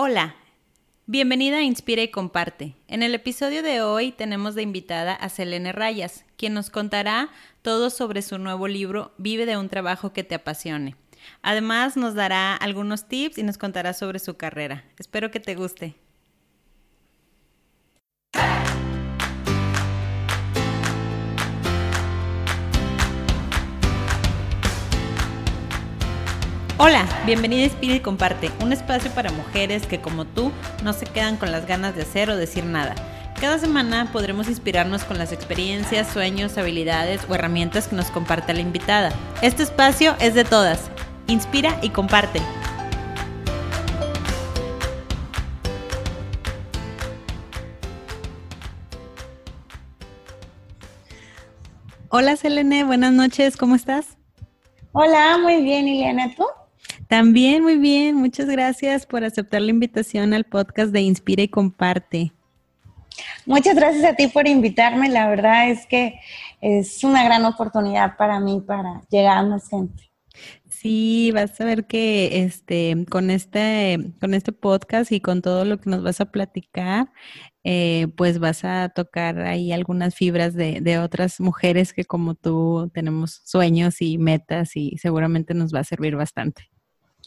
Hola, bienvenida a Inspira y Comparte. En el episodio de hoy tenemos de invitada a Selene Rayas, quien nos contará todo sobre su nuevo libro Vive de un trabajo que te apasione. Además nos dará algunos tips y nos contará sobre su carrera. Espero que te guste. Hola, bienvenida a y Comparte, un espacio para mujeres que como tú no se quedan con las ganas de hacer o decir nada. Cada semana podremos inspirarnos con las experiencias, sueños, habilidades o herramientas que nos comparte la invitada. Este espacio es de todas. Inspira y comparte. Hola Selene, buenas noches, ¿cómo estás? Hola, muy bien, Ileana, ¿tú? También muy bien, muchas gracias por aceptar la invitación al podcast de Inspira y Comparte. Muchas gracias a ti por invitarme, la verdad es que es una gran oportunidad para mí para llegar a más gente. Sí, vas a ver que este, con este, con este podcast y con todo lo que nos vas a platicar, eh, pues vas a tocar ahí algunas fibras de, de, otras mujeres que como tú tenemos sueños y metas y seguramente nos va a servir bastante.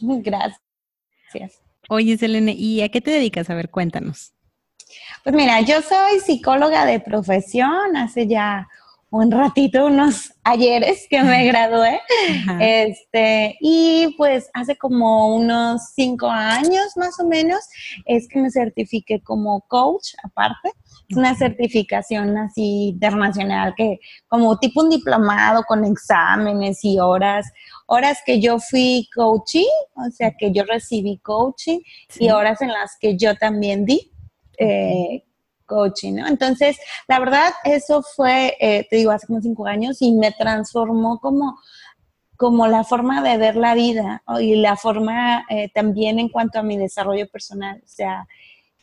Gracias. Oye, Selene, ¿y a qué te dedicas? A ver, cuéntanos. Pues mira, yo soy psicóloga de profesión, hace ya un ratito, unos ayeres que me gradué. Este, y pues hace como unos cinco años más o menos es que me certifiqué como coach aparte. Es una certificación así internacional que como tipo un diplomado con exámenes y horas, horas que yo fui coaching, o sea que yo recibí coaching y horas en las que yo también di. Eh, coaching, ¿no? Entonces, la verdad, eso fue, eh, te digo, hace como cinco años y me transformó como, como la forma de ver la vida y la forma eh, también en cuanto a mi desarrollo personal. O sea,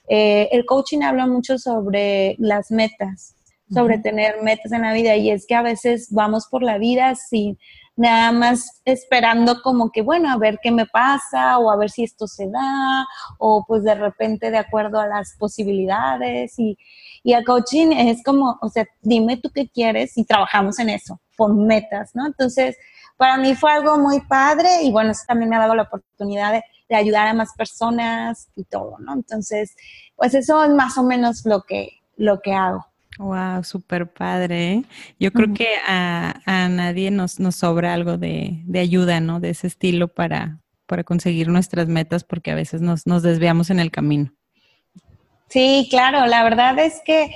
el coaching habla mucho sobre las metas, sobre tener metas en la vida y es que a veces vamos por la vida sin nada más esperando como que, bueno, a ver qué me pasa o a ver si esto se da o pues de repente de acuerdo a las posibilidades y, y a coaching es como, o sea, dime tú qué quieres y trabajamos en eso, con metas, ¿no? Entonces, para mí fue algo muy padre y bueno, eso también me ha dado la oportunidad de, de ayudar a más personas y todo, ¿no? Entonces, pues eso es más o menos lo que, lo que hago. Wow, súper padre. ¿eh? Yo creo que a, a, nadie nos, nos sobra algo de, de, ayuda, ¿no? De ese estilo para, para conseguir nuestras metas, porque a veces nos, nos desviamos en el camino. Sí, claro, la verdad es que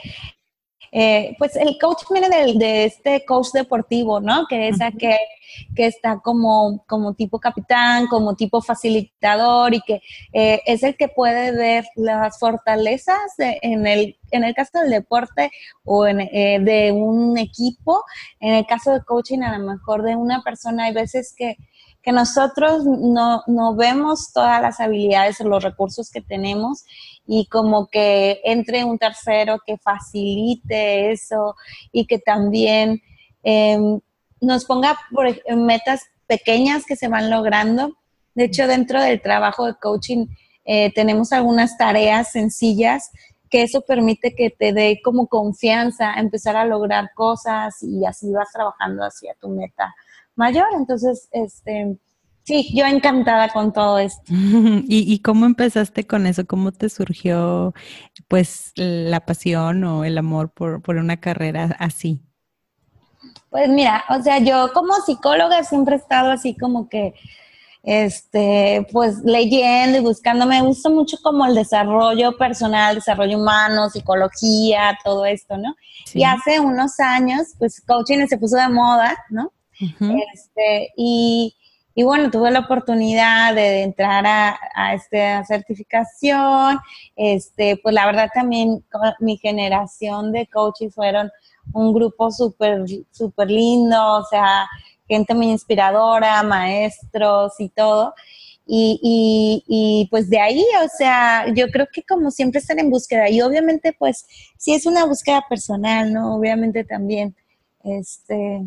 eh, pues el coach viene de, de, este coach deportivo, ¿no? Que es aquel que está como, como tipo capitán, como tipo facilitador y que eh, es el que puede ver las fortalezas de, en, el, en el caso del deporte o en, eh, de un equipo. En el caso de coaching, a lo mejor de una persona, hay veces que que nosotros no, no, vemos todas las habilidades o los recursos que tenemos y como que entre un tercero que facilite eso y que también eh, nos ponga por, metas pequeñas que se van logrando. De hecho, dentro del trabajo de coaching eh, tenemos algunas tareas sencillas que eso permite que te dé como confianza, empezar a lograr cosas y así vas trabajando hacia tu meta mayor. Entonces, este, sí, yo encantada con todo esto. ¿Y, ¿Y, cómo empezaste con eso? ¿Cómo te surgió, pues, la pasión o el amor por, por una carrera así? Pues mira, o sea, yo como psicóloga siempre he estado así como que, este, pues leyendo y buscando, me gusta mucho como el desarrollo personal, desarrollo humano, psicología, todo esto, ¿no? Sí. Y hace unos años, pues coaching se puso de moda, ¿no? este, y, y, bueno, tuve la oportunidad de entrar a, a esta certificación. Este, pues la verdad también mi generación de coaches fueron un grupo súper, súper lindo, o sea, gente muy inspiradora, maestros y todo. Y, y, pues de ahí, o sea, yo creo que como siempre están en búsqueda y obviamente pues sí es una búsqueda personal, ¿no? Obviamente también, este,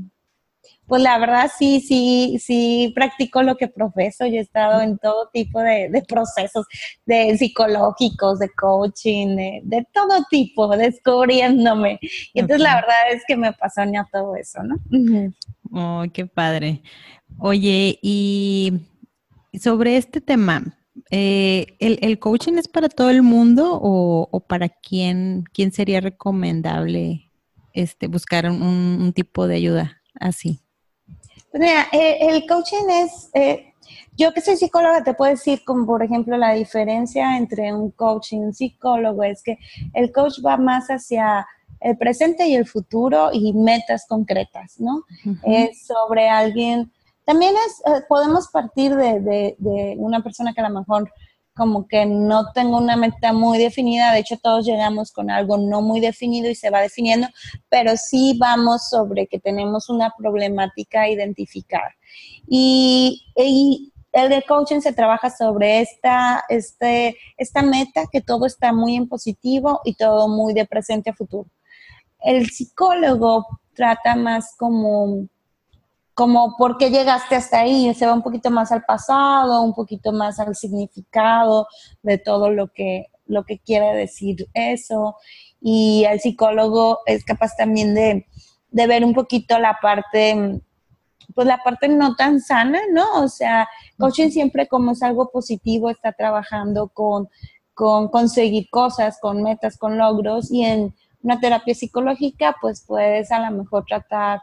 pues la verdad sí, sí, sí practico lo que profeso. Yo he estado en todo tipo de, procesos de psicológicos, de coaching, de, todo tipo, descubriéndome. Y entonces la verdad es que me apasiona todo eso, ¿no? Oh, qué padre. Oye, y sobre este tema, eh, ¿el, coaching es para todo el mundo o, para quién, quién sería recomendable este, buscar un tipo de ayuda así? Mira, eh, el coaching es, eh, yo que soy psicóloga te puedo decir como por ejemplo la diferencia entre un coach y un psicólogo es que el coach va más hacia el presente y el futuro y metas concretas, ¿no? Es sobre alguien, también es, eh, podemos partir de, de, una persona que a lo mejor como que no tengo una meta muy definida, de hecho todos llegamos con algo no muy definido y se va definiendo, pero sí vamos sobre que tenemos una problemática a identificar. Y, el de coaching se trabaja sobre esta, este, esta meta, que todo está muy en positivo y todo muy de presente a futuro. El psicólogo trata más como como por qué llegaste hasta ahí, se va un poquito más al pasado, un poquito más al significado de todo lo que, lo que quiere decir eso. Y el psicólogo es capaz también de, ver un poquito la parte, pues la parte no tan sana, ¿no? O sea, coaching siempre como es algo positivo, está trabajando con, con conseguir cosas, con metas, con logros, y en una terapia psicológica, pues puedes a lo mejor tratar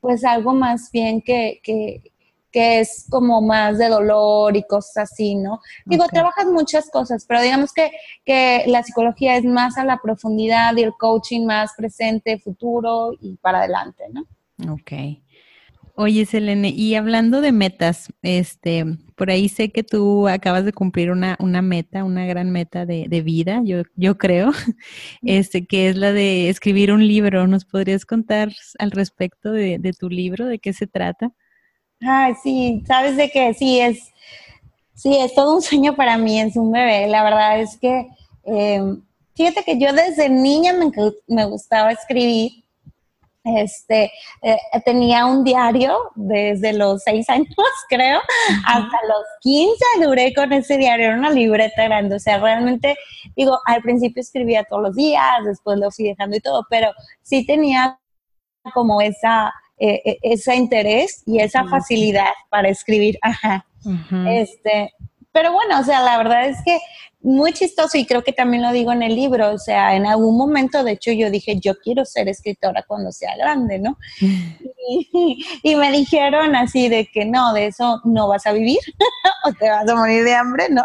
pues algo más bien que, que, es como más de dolor y cosas así, ¿no? Digo, trabajas muchas cosas, pero digamos que, que la psicología es más a la profundidad y el coaching más presente, futuro y para adelante, ¿no? Ok. Oye, Selene, y hablando de metas, este, por ahí sé que tú acabas de cumplir una, una meta, una gran meta de, de, vida, yo, yo creo, este, que es la de escribir un libro. ¿Nos podrías contar al respecto de, de tu libro, de qué se trata? Ay, sí, sabes de que sí es, sí, es todo un sueño para mí, es un bebé. La verdad es que, eh, fíjate que yo desde niña me, me gustaba escribir este, eh, tenía un diario desde los seis años, creo, hasta los 15 duré con ese diario, era una libreta grande, o sea, realmente, digo, al principio escribía todos los días, después lo fui dejando y todo, pero sí tenía como esa, eh, eh, ese interés y esa facilidad para escribir, ajá. Este, pero bueno, o sea, la verdad es que muy chistoso y creo que también lo digo en el libro, o sea, en algún momento, de hecho, yo dije, yo quiero ser escritora cuando sea grande, ¿no? Y, me dijeron así de que no, de eso no vas a vivir o te vas a morir de hambre, ¿no?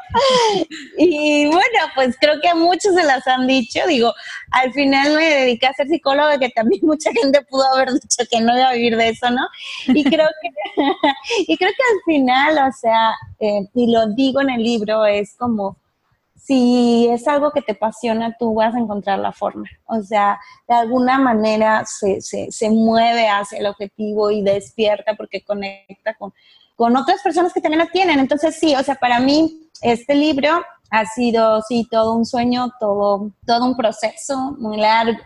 Y bueno, pues creo que a muchos se las han dicho, digo, al final me dediqué a ser psicóloga, que también mucha gente pudo haber dicho que no iba a vivir de eso, ¿no? Y creo que, y creo que al final, o sea, eh, y lo digo en el libro, es como si es algo que te apasiona, tú vas a encontrar la forma. O sea, de alguna manera se, se, mueve hacia el objetivo y despierta porque conecta con, con otras personas que también lo tienen. Entonces, sí, o sea, para mí este libro ha sido, sí, todo un sueño, todo, todo un proceso muy largo.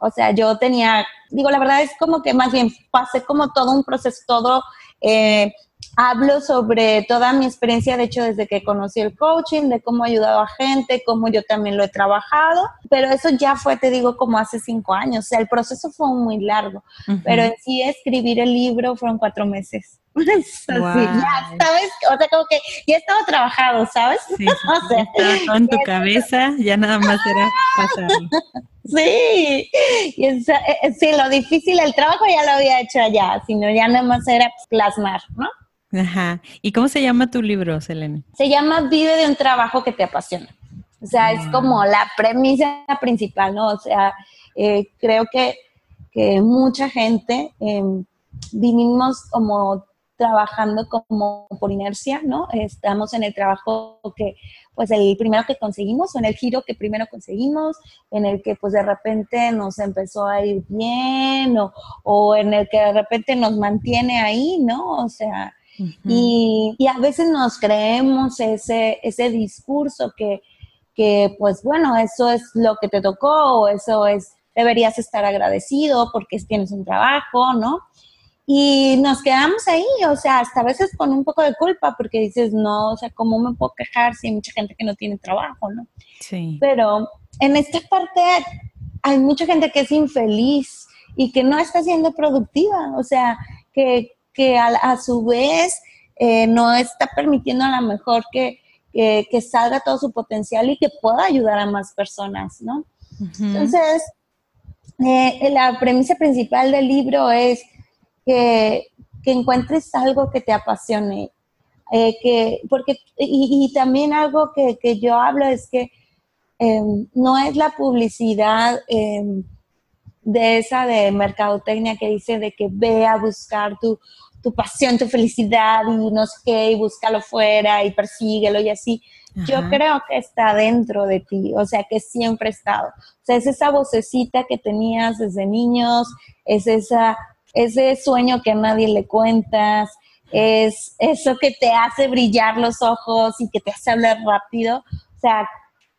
O sea, yo tenía, digo, la verdad es como que más bien pasé como todo un proceso, todo... Eh, hablo sobre toda mi experiencia, de hecho, desde que conocí el coaching, de cómo he ayudado a gente, cómo yo también lo he trabajado, pero eso ya fue, te digo, como hace cinco años, o sea, el proceso fue muy largo, pero en sí escribir el libro fueron cuatro meses. ya, ¿sabes? O sea, como que ya estaba trabajado, ¿sabes? Sí, o sea, estaba en tu cabeza, ya nada más era pasarlo. Sí, y eh, eh, sí, lo difícil, el trabajo ya lo había hecho allá, sino ya nada más era plasmar, ¿no? Ajá. ¿Y cómo se llama tu libro, Selene? Se llama Vive de un trabajo que te apasiona. O sea, es como la premisa principal, ¿no? O sea, eh, creo que, mucha gente eh, vinimos como trabajando como por inercia, ¿no? Estamos en el trabajo que, pues el primero que conseguimos, o en el giro que primero conseguimos, en el que pues de repente nos empezó a ir bien, o, o en el que de repente nos mantiene ahí, ¿no? O sea, y, a veces nos creemos ese, ese discurso que, que, pues bueno, eso es lo que te tocó o eso es, deberías estar agradecido porque tienes un trabajo, ¿no? y nos quedamos ahí, o sea, hasta a veces con un poco de culpa porque dices, no, o sea, ¿cómo me puedo quejar si hay mucha gente que no tiene trabajo, no? Sí. Pero en esta parte hay mucha gente que es infeliz y que no está siendo productiva, o sea, que, que a, su vez eh, no está permitiendo a lo mejor que, que, salga todo su potencial y que pueda ayudar a más personas, ¿no? Entonces, eh, la premisa principal del libro es que, encuentres algo que te apasione. Eh, que, porque, y, también algo que, yo hablo es que em, no es la publicidad em, de esa de mercadotecnia que dice de que ve a buscar tu, tu pasión, tu felicidad y no sé qué, y búscalo fuera y persíguelo y así. Yo creo que está dentro de ti, o sea, que siempre ha estado. O sea, es esa vocecita que tenías desde niños, es esa ese sueño que a nadie le cuentas, es eso que te hace brillar los ojos y que te hace hablar rápido. O sea,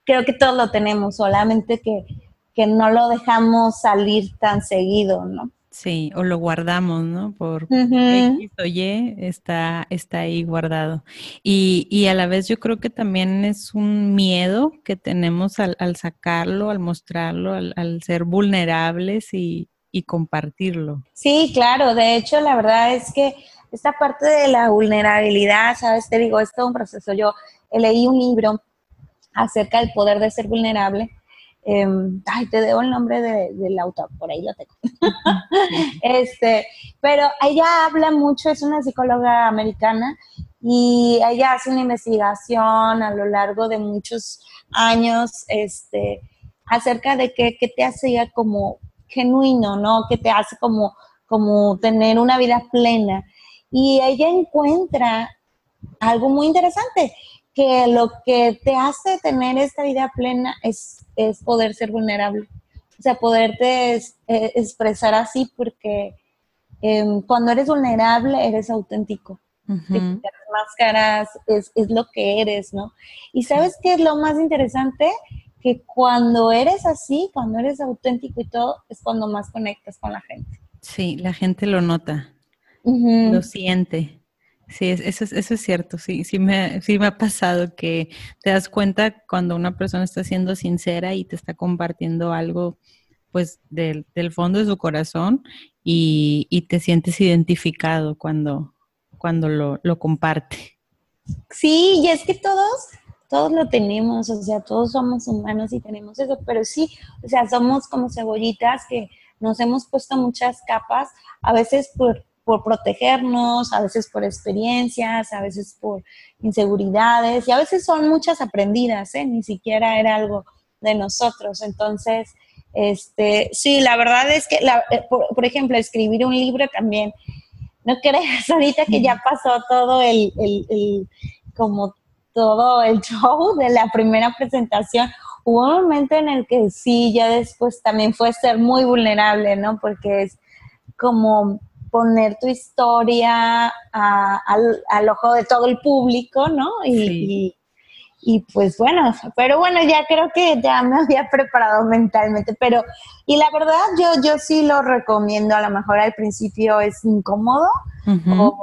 creo que todos lo tenemos, solamente que, que no lo dejamos salir tan seguido, ¿no? Sí, o lo guardamos, ¿no? Por X o Y está, está ahí guardado. Y, y, a la vez yo creo que también es un miedo que tenemos al, al sacarlo, al mostrarlo, al, al ser vulnerables y, y compartirlo. Sí, claro, de hecho la verdad es que esta parte de la vulnerabilidad, sabes, te digo, es todo un proceso. Yo leí un libro acerca del poder de ser vulnerable. Em, ay, te debo el nombre del autor, por ahí lo tengo. este, pero ella habla mucho, es una psicóloga americana y ella hace una investigación a lo largo de muchos años este, acerca de qué, qué te hace ya como genuino, ¿no? Que te hace como, como tener una vida plena. Y ella encuentra algo muy interesante, que lo que te hace tener esta vida plena es, es poder ser vulnerable. O sea, poderte eh, expresar así porque em, cuando eres vulnerable eres auténtico. Uh máscaras, es, es, lo que eres, ¿no? Y sabes qué es lo más interesante? que cuando eres así, cuando eres auténtico y todo, es cuando más conectas con la gente. Sí, la gente lo nota, lo siente. Sí, eso, eso es cierto, sí, sí me, sí me ha pasado que te das cuenta cuando una persona está siendo sincera y te está compartiendo algo pues del, fondo de su corazón y, y, te sientes identificado cuando, cuando lo, lo comparte. Sí, y es que todos todos lo tenemos, o sea, todos somos humanos y tenemos eso, pero sí, o sea, somos como cebollitas que nos hemos puesto muchas capas, a veces por, por protegernos, a veces por experiencias, a veces por inseguridades, y a veces son muchas aprendidas, ¿eh? ni siquiera era algo de nosotros. Entonces, este, sí, la verdad es que, eh, por, ejemplo, escribir un libro también, no creas ahorita que ya pasó todo el, el, el como todo el show de la primera presentación, hubo un momento en el que sí, ya después también fue ser muy vulnerable, ¿no? Porque es como poner tu historia al, ojo de todo el público, ¿no? Y, y, pues bueno, pero bueno, ya creo que ya me había preparado mentalmente, pero, y la verdad yo, yo sí lo recomiendo, a lo mejor al principio es incómodo, o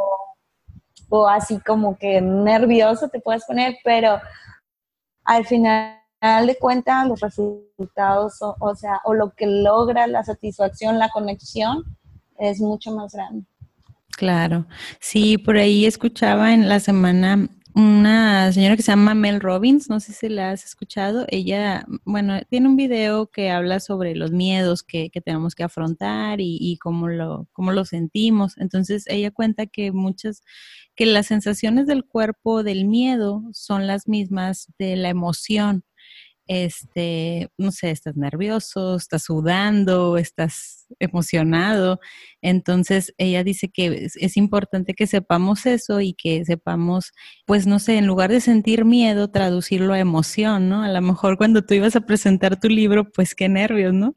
o así como que nervioso te puedes poner, pero al final de cuentas los resultados, o, sea, o lo que logra la satisfacción, la conexión, es mucho más grande. Claro, sí, por ahí escuchaba en la semana una señora que se llama Mel Robbins, no sé si la has escuchado, ella, bueno, tiene un video que habla sobre los miedos que, que tenemos que afrontar y, y, cómo, lo, cómo lo sentimos. Entonces, ella cuenta que muchas, que las sensaciones del cuerpo del miedo son las mismas de la emoción este, no sé, estás nervioso, estás sudando, estás emocionado. Entonces, ella dice que es, importante que sepamos eso y que sepamos, pues, no sé, en lugar de sentir miedo, traducirlo a emoción, ¿no? A lo mejor cuando tú ibas a presentar tu libro, pues qué nervios, ¿no?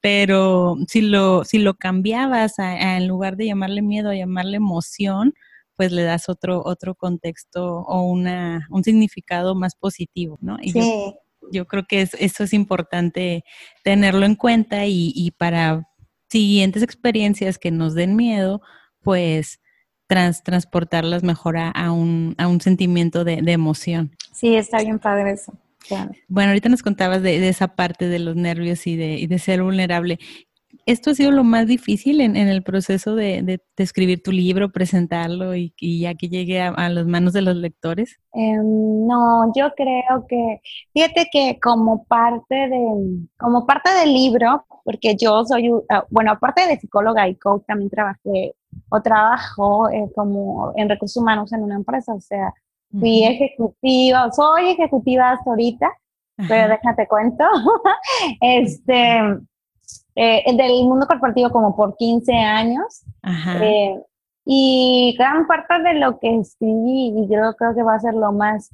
Pero si lo, si lo cambiabas en lugar de llamarle miedo, a llamarle emoción, pues le das otro, otro contexto o una, un significado más positivo, ¿no? sí creo que eso es importante tenerlo en cuenta y, para siguientes experiencias que nos den miedo, pues trans, transportarlas mejor a, un, a un sentimiento de, emoción. Sí, está bien padre eso. Bueno, ahorita nos contabas de, esa parte de los nervios y de, y de ser vulnerable. ¿Esto ha sido lo más difícil en, el proceso de, escribir tu libro, presentarlo y, ya que llegue a, las manos de los lectores? Em, no, yo creo que, fíjate que como parte de, como parte del libro, porque yo soy, ah, bueno, aparte de psicóloga y coach, también trabajé o trabajo eh, como en recursos humanos en una empresa, o sea, fui ejecutiva, soy ejecutiva hasta ahorita, pero déjate cuento, este eh, del mundo corporativo como por 15 años. Eh, y gran parte de lo que escribí, y yo creo que va a ser lo más,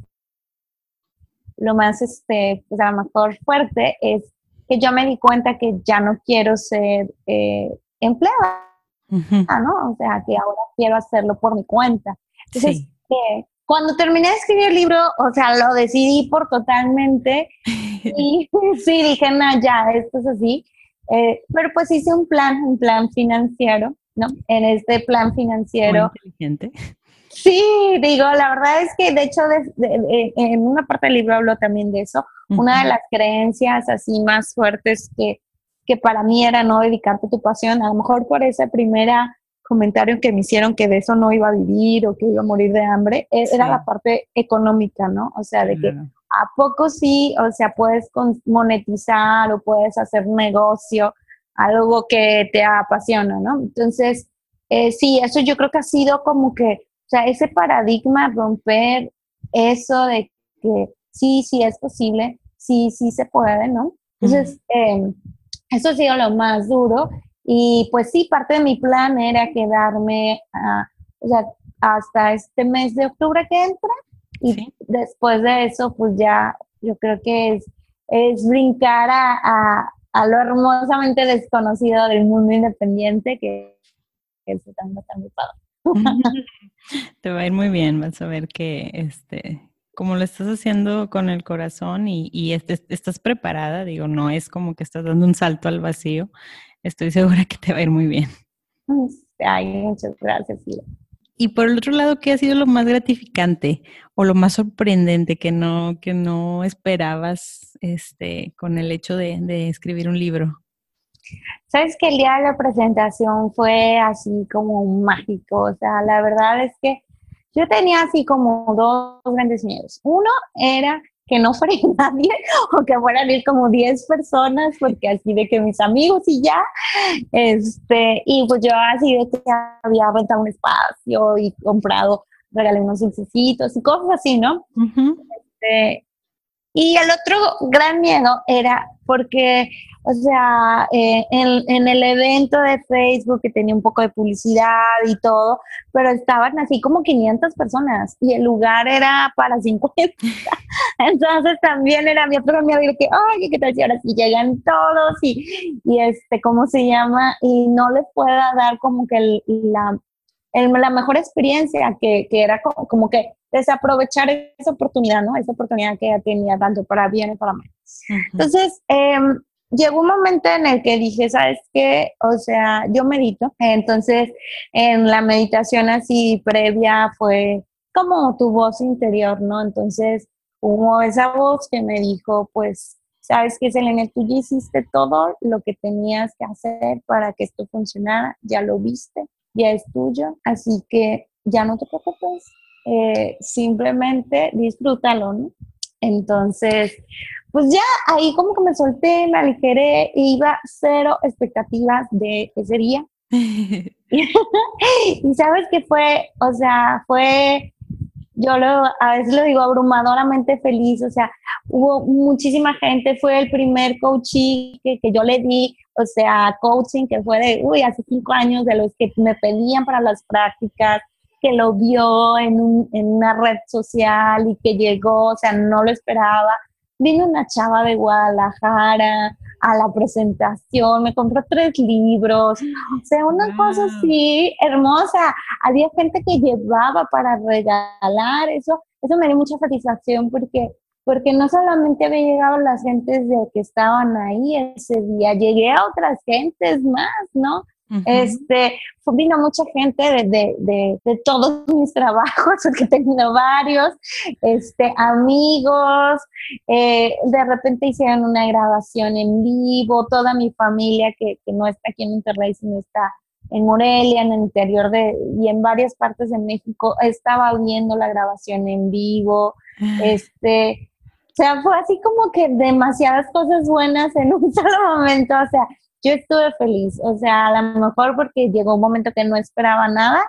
lo más, este, pues a lo mejor fuerte, es que yo me di cuenta que ya no quiero ser eh, empleada, ¿no? O sea, que ahora quiero hacerlo por mi cuenta. Entonces, eh, cuando terminé de escribir el libro, o sea, lo decidí por totalmente y sí, dije, no, ya, esto es así. Eh, pero pues hice un plan, un plan financiero, ¿no? En este plan financiero. Muy inteligente. Sí, digo, la verdad es que de hecho en una parte del libro hablo también de eso. Una de las creencias así más fuertes que, que para mí era no dedicarte a tu pasión, a lo mejor por ese primer comentario que me hicieron que de eso no iba a vivir o que iba a morir de hambre, e, era la parte económica, ¿no? O sea, de que ¿A poco sí? O sea, puedes monetizar o puedes hacer negocio, algo que te apasiona, ¿no? Entonces, eh, sí, eso yo creo que ha sido como que, o sea, ese paradigma, romper eso de que sí, sí es posible, sí, sí se puede, ¿no? Entonces, em, eso ha sido lo más duro. Y pues sí, parte de mi plan era quedarme, o sea, hasta este mes de octubre que entra, y después de eso, pues ya yo creo que es, es brincar a, a, lo hermosamente desconocido del mundo independiente, que, eso también está muy padre. Te va a ir muy bien, vas a ver que este, como lo estás haciendo con el corazón y, y estás preparada, digo, no es como que estás dando un salto al vacío, estoy segura que te va a ir muy bien. Ay, muchas gracias, y por el otro lado, ¿qué ha sido lo más gratificante o lo más sorprendente que no, que no esperabas este, con el hecho de, de escribir un libro? Sabes que el día de la presentación fue así como mágico, o sea, la verdad es que yo tenía así como dos grandes miedos. Uno era que no fuera nadie o que fueran ir como 10 personas, porque así de que mis amigos y ya, este, y pues yo así de que había rentado un espacio y comprado, regalé unos dulcecitos y cosas así, ¿no? este, y el otro gran miedo era porque o sea, eh, en, el evento de Facebook que tenía un poco de publicidad y todo, pero estaban así como 500 personas y el lugar era para 50. Entonces también era mi otro de que, oye, ¿qué tal si ahora sí llegan todos y, y este, ¿cómo se llama? Y no les pueda dar como que la, la mejor experiencia que, que era como, como, que desaprovechar esa oportunidad, ¿no? Esa oportunidad que ya tenía tanto para bien y para mal. Entonces, eh, llegó un momento en el que dije, ¿sabes qué? O sea, yo medito. Entonces, en la meditación así previa fue como tu voz interior, ¿no? Entonces, hubo esa voz que me dijo, pues, ¿sabes qué, Selene? Tú ya hiciste todo lo que tenías que hacer para que esto funcionara, ya lo viste, ya es tuyo, así que ya no te preocupes, eh, simplemente disfrútalo, ¿no? Entonces, pues ya ahí como que me solté, me aligeré, iba cero expectativas de ese día. y sabes que fue, o sea, fue, yo lo, a veces lo digo abrumadoramente feliz, o sea, hubo muchísima gente, fue el primer coaching que, que yo le di, o sea, coaching que fue de, uy, hace cinco años, de los que me pedían para las prácticas, que lo vio en, un, en una red social y que llegó, o sea, no lo esperaba vino una chava de Guadalajara a la presentación, me compró tres libros, o sea, una cosa así hermosa. Había gente que llevaba para regalar, eso, eso me dio mucha satisfacción porque, porque no solamente había llegado las gentes de que estaban ahí ese día, llegué a otras gentes más, ¿no? Este, vino mucha gente de, de, de, todos mis trabajos, porque tengo varios, este, amigos, eh, de repente hicieron una grabación en vivo, toda mi familia que, que no está aquí en Monterrey, sino está en Morelia, en el interior de, y en varias partes de México, estaba viendo la grabación en vivo, ah. este, o sea, fue así como que demasiadas cosas buenas en un solo momento, o sea, yo estuve feliz, o sea, a lo mejor porque llegó un momento que no esperaba nada,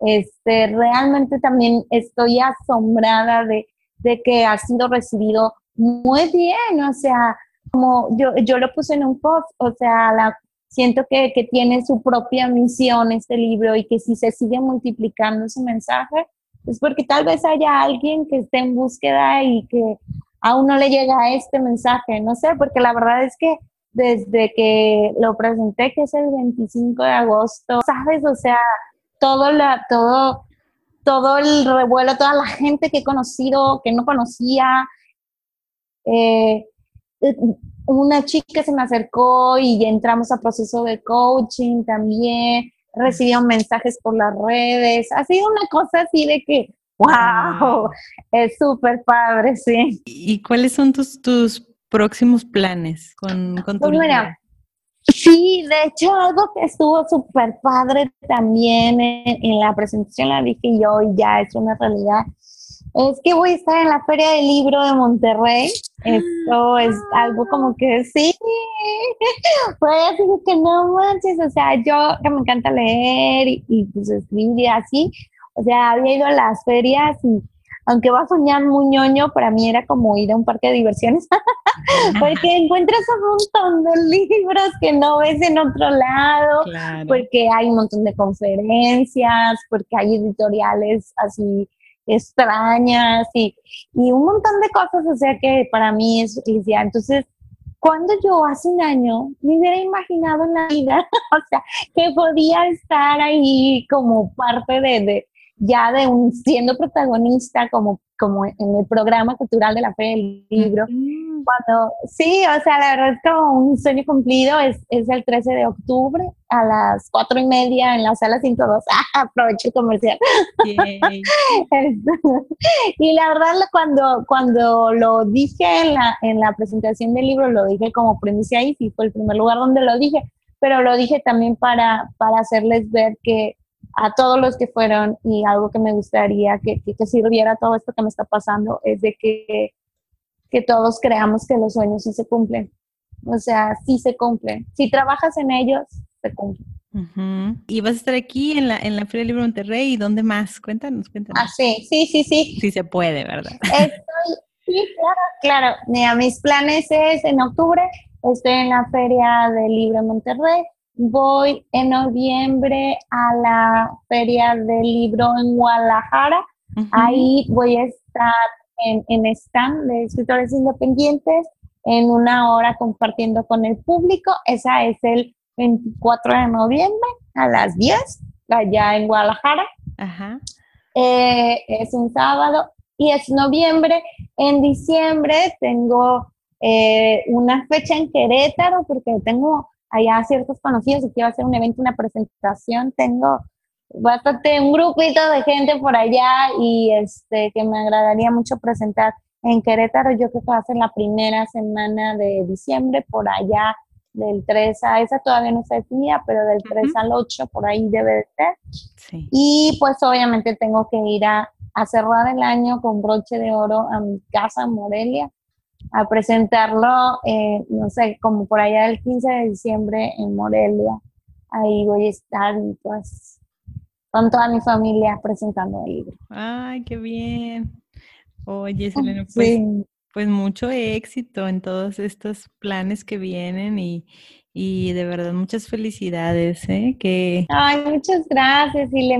este, realmente también estoy asombrada de, de que ha sido recibido muy bien, o sea, como yo, yo lo puse en un post, o sea, la, siento que, que, tiene su propia misión este libro y que si se sigue multiplicando su mensaje, es porque tal vez haya alguien que esté en búsqueda y que aún no le llega este mensaje, no sé, porque la verdad es que desde que lo presenté, que es el 25 de agosto, ¿sabes? O sea, todo, la, todo, todo el revuelo, toda la gente que he conocido, que no conocía, eh, una chica se me acercó y entramos a proceso de coaching también, recibió mensajes por las redes, ha sido una cosa así de que, wow, es súper padre, sí. ¿Y cuáles son tus, tus próximos planes con, con tu pues Sí, de hecho, algo que estuvo súper padre también en, la presentación, la dije yo y ya es una realidad, es que voy a estar en la Feria del Libro de Monterrey. Esto es algo como que sí, pues así que no manches, o sea, yo que me encanta leer y, y pues escribir y así, o sea, había ido a las ferias y aunque va a soñar muy ñoño, para mí era como ir a un parque de diversiones, porque encuentras un montón de libros que no ves en otro lado, porque hay un montón de conferencias, porque hay editoriales así extrañas y, y un montón de cosas, o sea que para mí es felicidad. Entonces, cuando yo hace un año me hubiera imaginado en la vida, o sea, que podía estar ahí como parte de, ya de un siendo protagonista como, como en el programa cultural de la Fe del Libro. Cuando, sí, o sea, la verdad es como un sueño cumplido, es, es el 13 de octubre a las cuatro y media en la sala 102. ¡Ah, aprovecho el comercial. y la verdad, cuando, cuando lo dije en la, en la presentación del libro, lo dije como premisa y fue el primer lugar donde lo dije, pero lo dije también para, para hacerles ver que a todos los que fueron y algo que me gustaría que, que, sirviera todo esto que me está pasando es de que, que todos creamos que los sueños sí se cumplen. O sea, sí se cumplen. Si trabajas en ellos, se cumplen. Y vas a estar aquí en la, en la Feria del Libro Monterrey y dónde más? Cuéntanos, cuéntanos. Ah, sí, sí, sí, sí. Sí se puede, ¿verdad? Estoy, sí, claro, claro. Mira, mis planes es en octubre, estoy en la Feria del Libro Monterrey, voy en noviembre a la Feria del Libro en Guadalajara. Ahí voy a estar en, en stand de escritores independientes en una hora compartiendo con el público. Esa es el 24 de noviembre a las 10, allá en Guadalajara. Eh, es un sábado y es noviembre. En diciembre tengo eh, una fecha en Querétaro porque tengo allá ciertos conocidos y quiero hacer un evento, una presentación, tengo bastante un grupito de gente por allá y este que me agradaría mucho presentar en Querétaro, yo creo que va a ser la primera semana de diciembre por allá del 3 a esa todavía no se definía, pero del 3 al 8 por ahí debe de ser. Y pues obviamente tengo que ir a, a cerrar el año con broche de oro a mi casa Morelia a presentarlo, eh, no sé, como por allá el 15 de diciembre en Morelia. Ahí voy a estar pues con toda mi familia presentando el libro. Ay, qué bien. Oye, Selena, pues, pues mucho éxito en todos estos planes que vienen y, y de verdad muchas felicidades, ¿eh? Que... Ay, muchas gracias, Ile,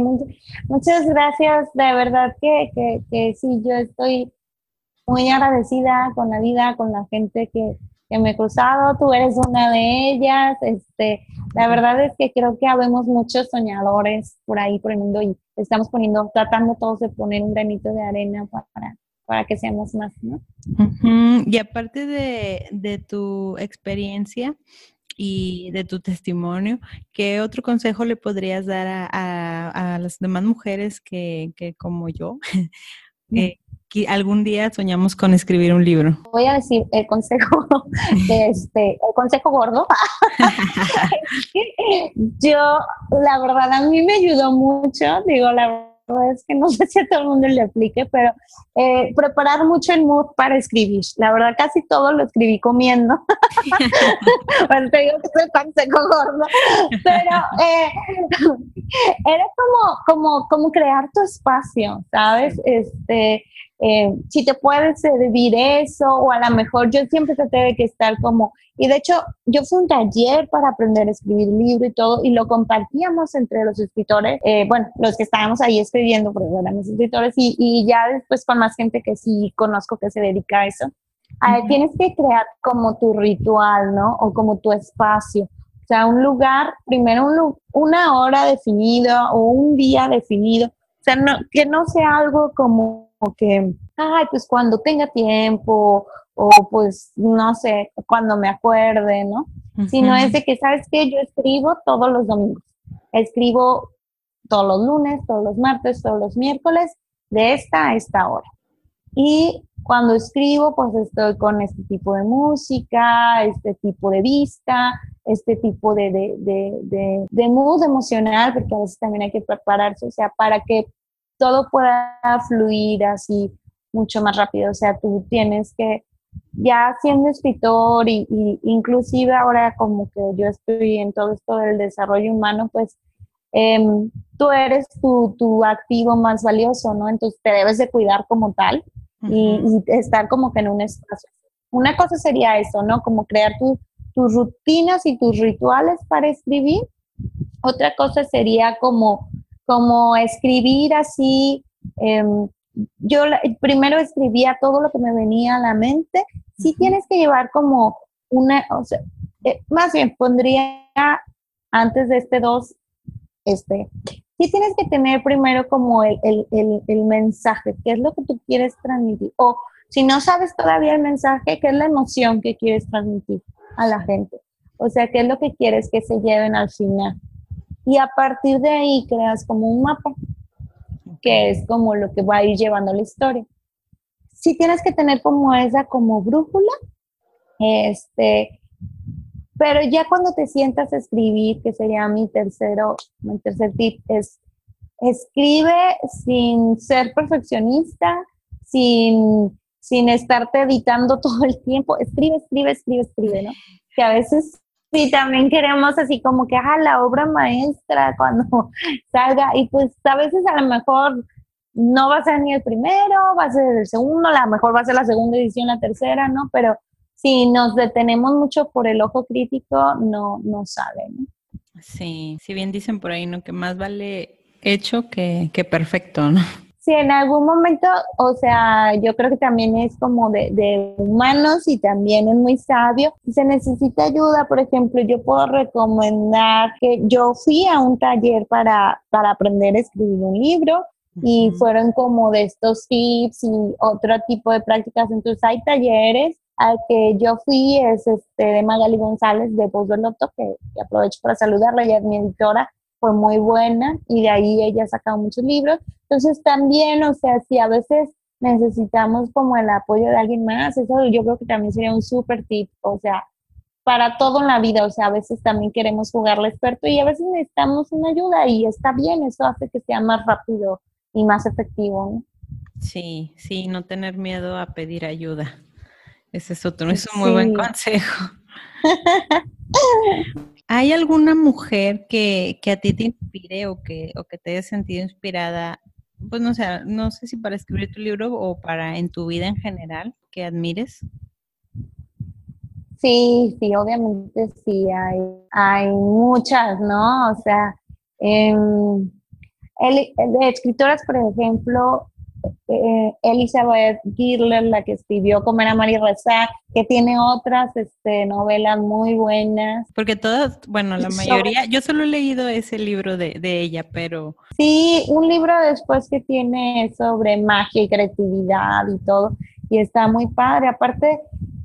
muchas gracias, de verdad que, que, que sí, yo estoy muy agradecida con la vida, con la gente que, me he cruzado, tú eres una de ellas, este, la verdad es que creo que habemos muchos soñadores por ahí por el mundo y estamos poniendo, tratando todos de poner un granito de arena para, para que seamos más, ¿no? Y aparte de, de tu experiencia, y de tu testimonio, ¿qué otro consejo le podrías dar a, las demás mujeres que, que como yo, eh, que algún día soñamos con escribir un libro? Voy a decir el consejo, este, el consejo gordo. yo, la verdad, a mí me ayudó mucho, digo, la es que no sé si a todo el mundo le aplique, pero eh, preparar mucho el mood para escribir. La verdad, casi todo lo escribí comiendo. bueno, te digo que soy consejo gordo, pero eh, era como, como, como crear tu espacio, ¿sabes? Este, eh, si te puedes servir eso, o a lo mejor yo siempre traté de que estar como, y de hecho yo fui un taller para aprender a escribir libro y todo, y lo compartíamos entre los escritores, eh, bueno, los que estábamos ahí escribiendo, porque eran los escritores, y, y, ya después con más gente que sí conozco que se dedica a eso, tienes que crear como tu ritual, ¿no? O como tu espacio. O sea, un lugar, primero un, una hora definida o un día definido. O sea, no, que no sea algo como que, ay, pues cuando tenga tiempo o pues no sé, cuando me acuerde, ¿no? Sino es de que, ¿sabes qué? Yo escribo todos los domingos. Escribo todos los lunes, todos los martes, todos los miércoles, de esta a esta hora. Y cuando escribo, pues estoy con este tipo de música, este tipo de vista, este tipo de, de, de, de, de mood emocional, porque a veces también hay que prepararse, o sea, para que todo pueda fluir así mucho más rápido. O sea, tú tienes que, ya siendo escritor y, inclusive ahora como que yo estoy en todo esto del desarrollo humano, pues em, tú eres tu, tu, activo más valioso, ¿no? Entonces te debes de cuidar como tal y, estar como que en un espacio. Una cosa sería eso, ¿no? Como crear tus rutinas y tus rituales para escribir. Otra cosa sería como como escribir así. Em, yo primero escribía todo lo que me venía a la mente. Sí tienes que llevar como una, o sea, eh, más bien pondría antes de este dos, este, sí tienes que tener primero como el, el, el, mensaje, qué es lo que tú quieres transmitir. O si no sabes todavía el mensaje, qué es la emoción que quieres transmitir a la gente. O sea, qué es lo que quieres que se lleven al final y a partir de ahí creas como un mapa, que es como lo que va a ir llevando la historia. Sí tienes que tener como esa como brújula, este, pero ya cuando te sientas a escribir, que sería mi tercero, mi tercer tip, es escribe sin ser perfeccionista, sin, sin estarte editando todo el tiempo, escribe, escribe, escribe, escribe, ¿no? Que a veces Sí, también queremos así como que, ah, la obra maestra cuando salga y pues a veces a lo mejor no va a ser ni el primero, va a ser el segundo, a lo mejor va a ser la segunda edición, la tercera, ¿no? Pero si nos detenemos mucho por el ojo crítico, no, no sale, ¿no? Sí, si bien dicen por ahí, ¿no? Que más vale hecho que, que perfecto, ¿no? Sí, en algún momento, o sea, yo creo que también es como de, humanos y también es muy sabio. Si se necesita ayuda, por ejemplo, yo puedo recomendar que yo fui a un taller para, para aprender a escribir un libro y fueron como de estos tips y otro tipo de prácticas. Entonces hay talleres al que yo fui, es este de Magali González de Voz del Loto, que, que aprovecho para saludarla, ella es mi editora fue muy buena y de ahí ella ha sacado muchos libros. Entonces también, o sea, si a veces necesitamos como el apoyo de alguien más, eso yo creo que también sería un súper tip, o sea, para todo en la vida, o sea, a veces también queremos jugarle experto y a veces necesitamos una ayuda y está bien, eso hace que sea más rápido y más efectivo. ¿no? Sí, sí, no tener miedo a pedir ayuda. Ese es otro, es un muy buen consejo. ¿Hay alguna mujer que, a ti te inspire o que, o que te haya sentido inspirada? Pues no sé, no sé si para escribir tu libro o para en tu vida en general, que admires. Sí, sí, obviamente sí, hay, hay muchas, ¿no? O sea, em, escritoras, por ejemplo, eh, Elizabeth Giller, la que escribió Comer a María Rezá, que tiene otras este, novelas muy buenas. Porque todas, bueno, la mayoría, yo solo he leído ese libro de, de ella, pero... Sí, un libro después que tiene sobre magia y creatividad y todo, y está muy padre. Aparte,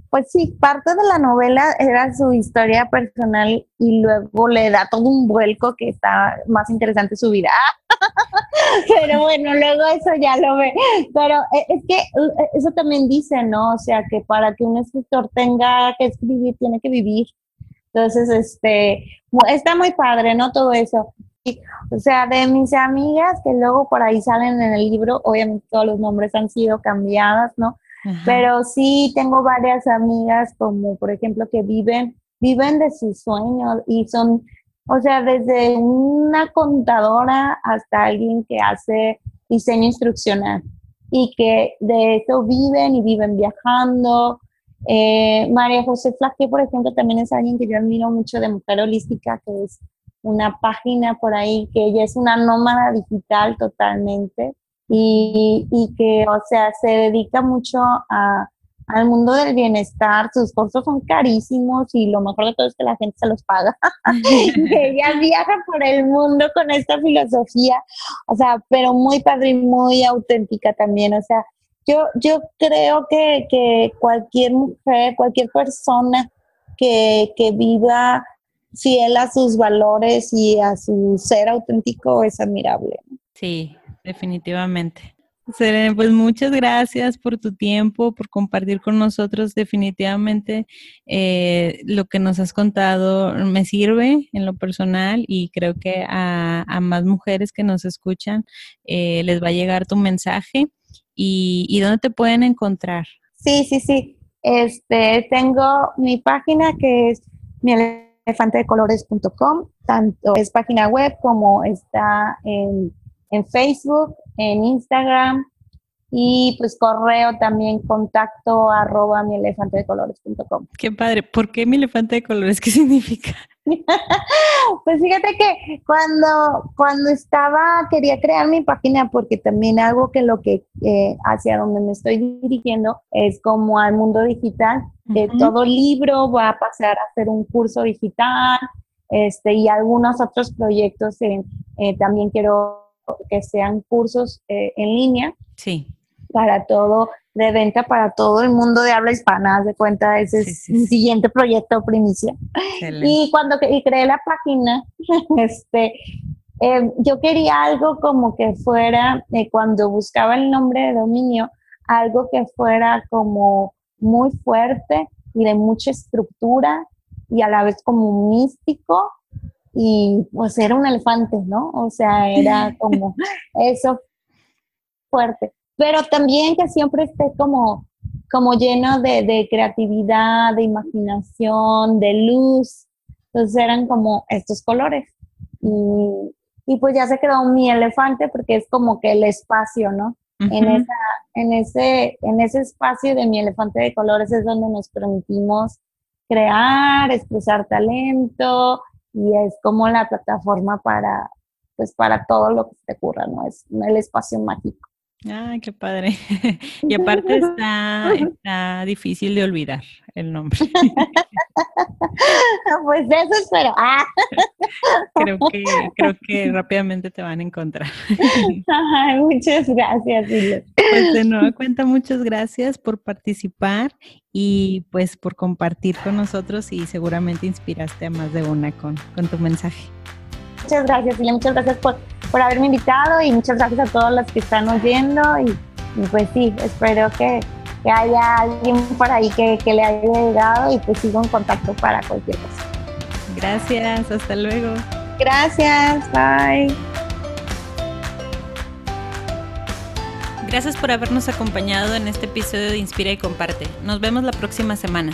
pues sí, parte de la novela era su historia personal y luego le da todo un vuelco que está más interesante su vida. Pero bueno, luego eso ya lo ve. Pero eh, es que eh, eso también dice, ¿no? O sea, que para que un escritor tenga que escribir, tiene que vivir. Entonces, este, está muy padre, ¿no? Todo eso. O sea, de mis amigas que luego por ahí salen en el libro, obviamente todos los nombres han sido cambiados, ¿no? Pero sí tengo varias amigas como por ejemplo que viven, viven de sus sueños y son, o sea, desde una contadora hasta alguien que hace diseño instruccional y que de eso viven y viven viajando. Eh, María José Flaque, por ejemplo, también es alguien que yo admiro mucho de Mujer Holística, que es una página por ahí, que ella es una nómada digital totalmente y, y que, o sea, se dedica mucho a, al mundo del bienestar, sus cursos son carísimos y lo mejor de todo es que la gente se los paga. ella viaja por el mundo con esta filosofía, o sea, pero muy padre y muy auténtica también, o sea, yo, yo creo que, que cualquier mujer, cualquier persona que, que viva fiel a sus valores y a su ser auténtico es admirable. Sí, Definitivamente. Serena, pues muchas gracias por tu tiempo, por compartir con nosotros. Definitivamente eh, lo que nos has contado me sirve en lo personal y creo que a, más mujeres que nos escuchan eh, les va a llegar tu mensaje. ¿Y, dónde te pueden encontrar? Sí, sí, sí. Este, tengo mi página que es mielefantedecolores.com, tanto es página web como está en en Facebook, en Instagram y pues correo también contacto arroba mi elefante de colores.com. Qué padre. ¿Por qué mi elefante de colores? ¿Qué significa? pues fíjate que cuando, cuando estaba, quería crear mi página porque también algo que lo que eh, hacia donde me estoy dirigiendo es como al mundo digital. de todo libro va a pasar a ser un curso digital este, y algunos otros proyectos eh, también quiero que sean cursos eh, en línea. Sí. Para todo, de venta para todo el mundo de habla hispana, de cuenta, ese es mi siguiente proyecto primicia. Y cuando creé la página, este, em, yo quería algo como que fuera, eh, cuando buscaba el nombre de dominio, algo que fuera como muy fuerte y de mucha estructura y a la vez como místico y pues era un elefante, ¿no? O sea, era como eso fuerte, pero también que siempre esté como, como lleno de, creatividad, de imaginación, de luz, entonces eran como estos colores. Y, y, pues ya se quedó mi elefante porque es como que el espacio, ¿no? en, esa, en, ese, en ese espacio de mi elefante de colores es donde nos permitimos crear, expresar talento, y es como la plataforma para, pues para todo lo que te ocurra, ¿no? Es el espacio mágico. Ay, qué padre. Y aparte está, está difícil de olvidar el nombre. Pues eso espero. Ah. Creo que, creo que rápidamente te van a encontrar. Ay, muchas gracias, Pues de nueva cuenta, muchas gracias por participar y pues por compartir con nosotros y seguramente inspiraste a más de una con, con tu mensaje. Muchas gracias, Silvia. Muchas gracias por, por haberme invitado y muchas gracias a todos los que están oyendo. Y, pues sí, espero que, que, haya alguien por ahí que, que le haya llegado y pues sigo en contacto para cualquier cosa. Gracias, hasta luego. Gracias, bye. Gracias por habernos acompañado en este episodio de Inspira y Comparte. Nos vemos la próxima semana.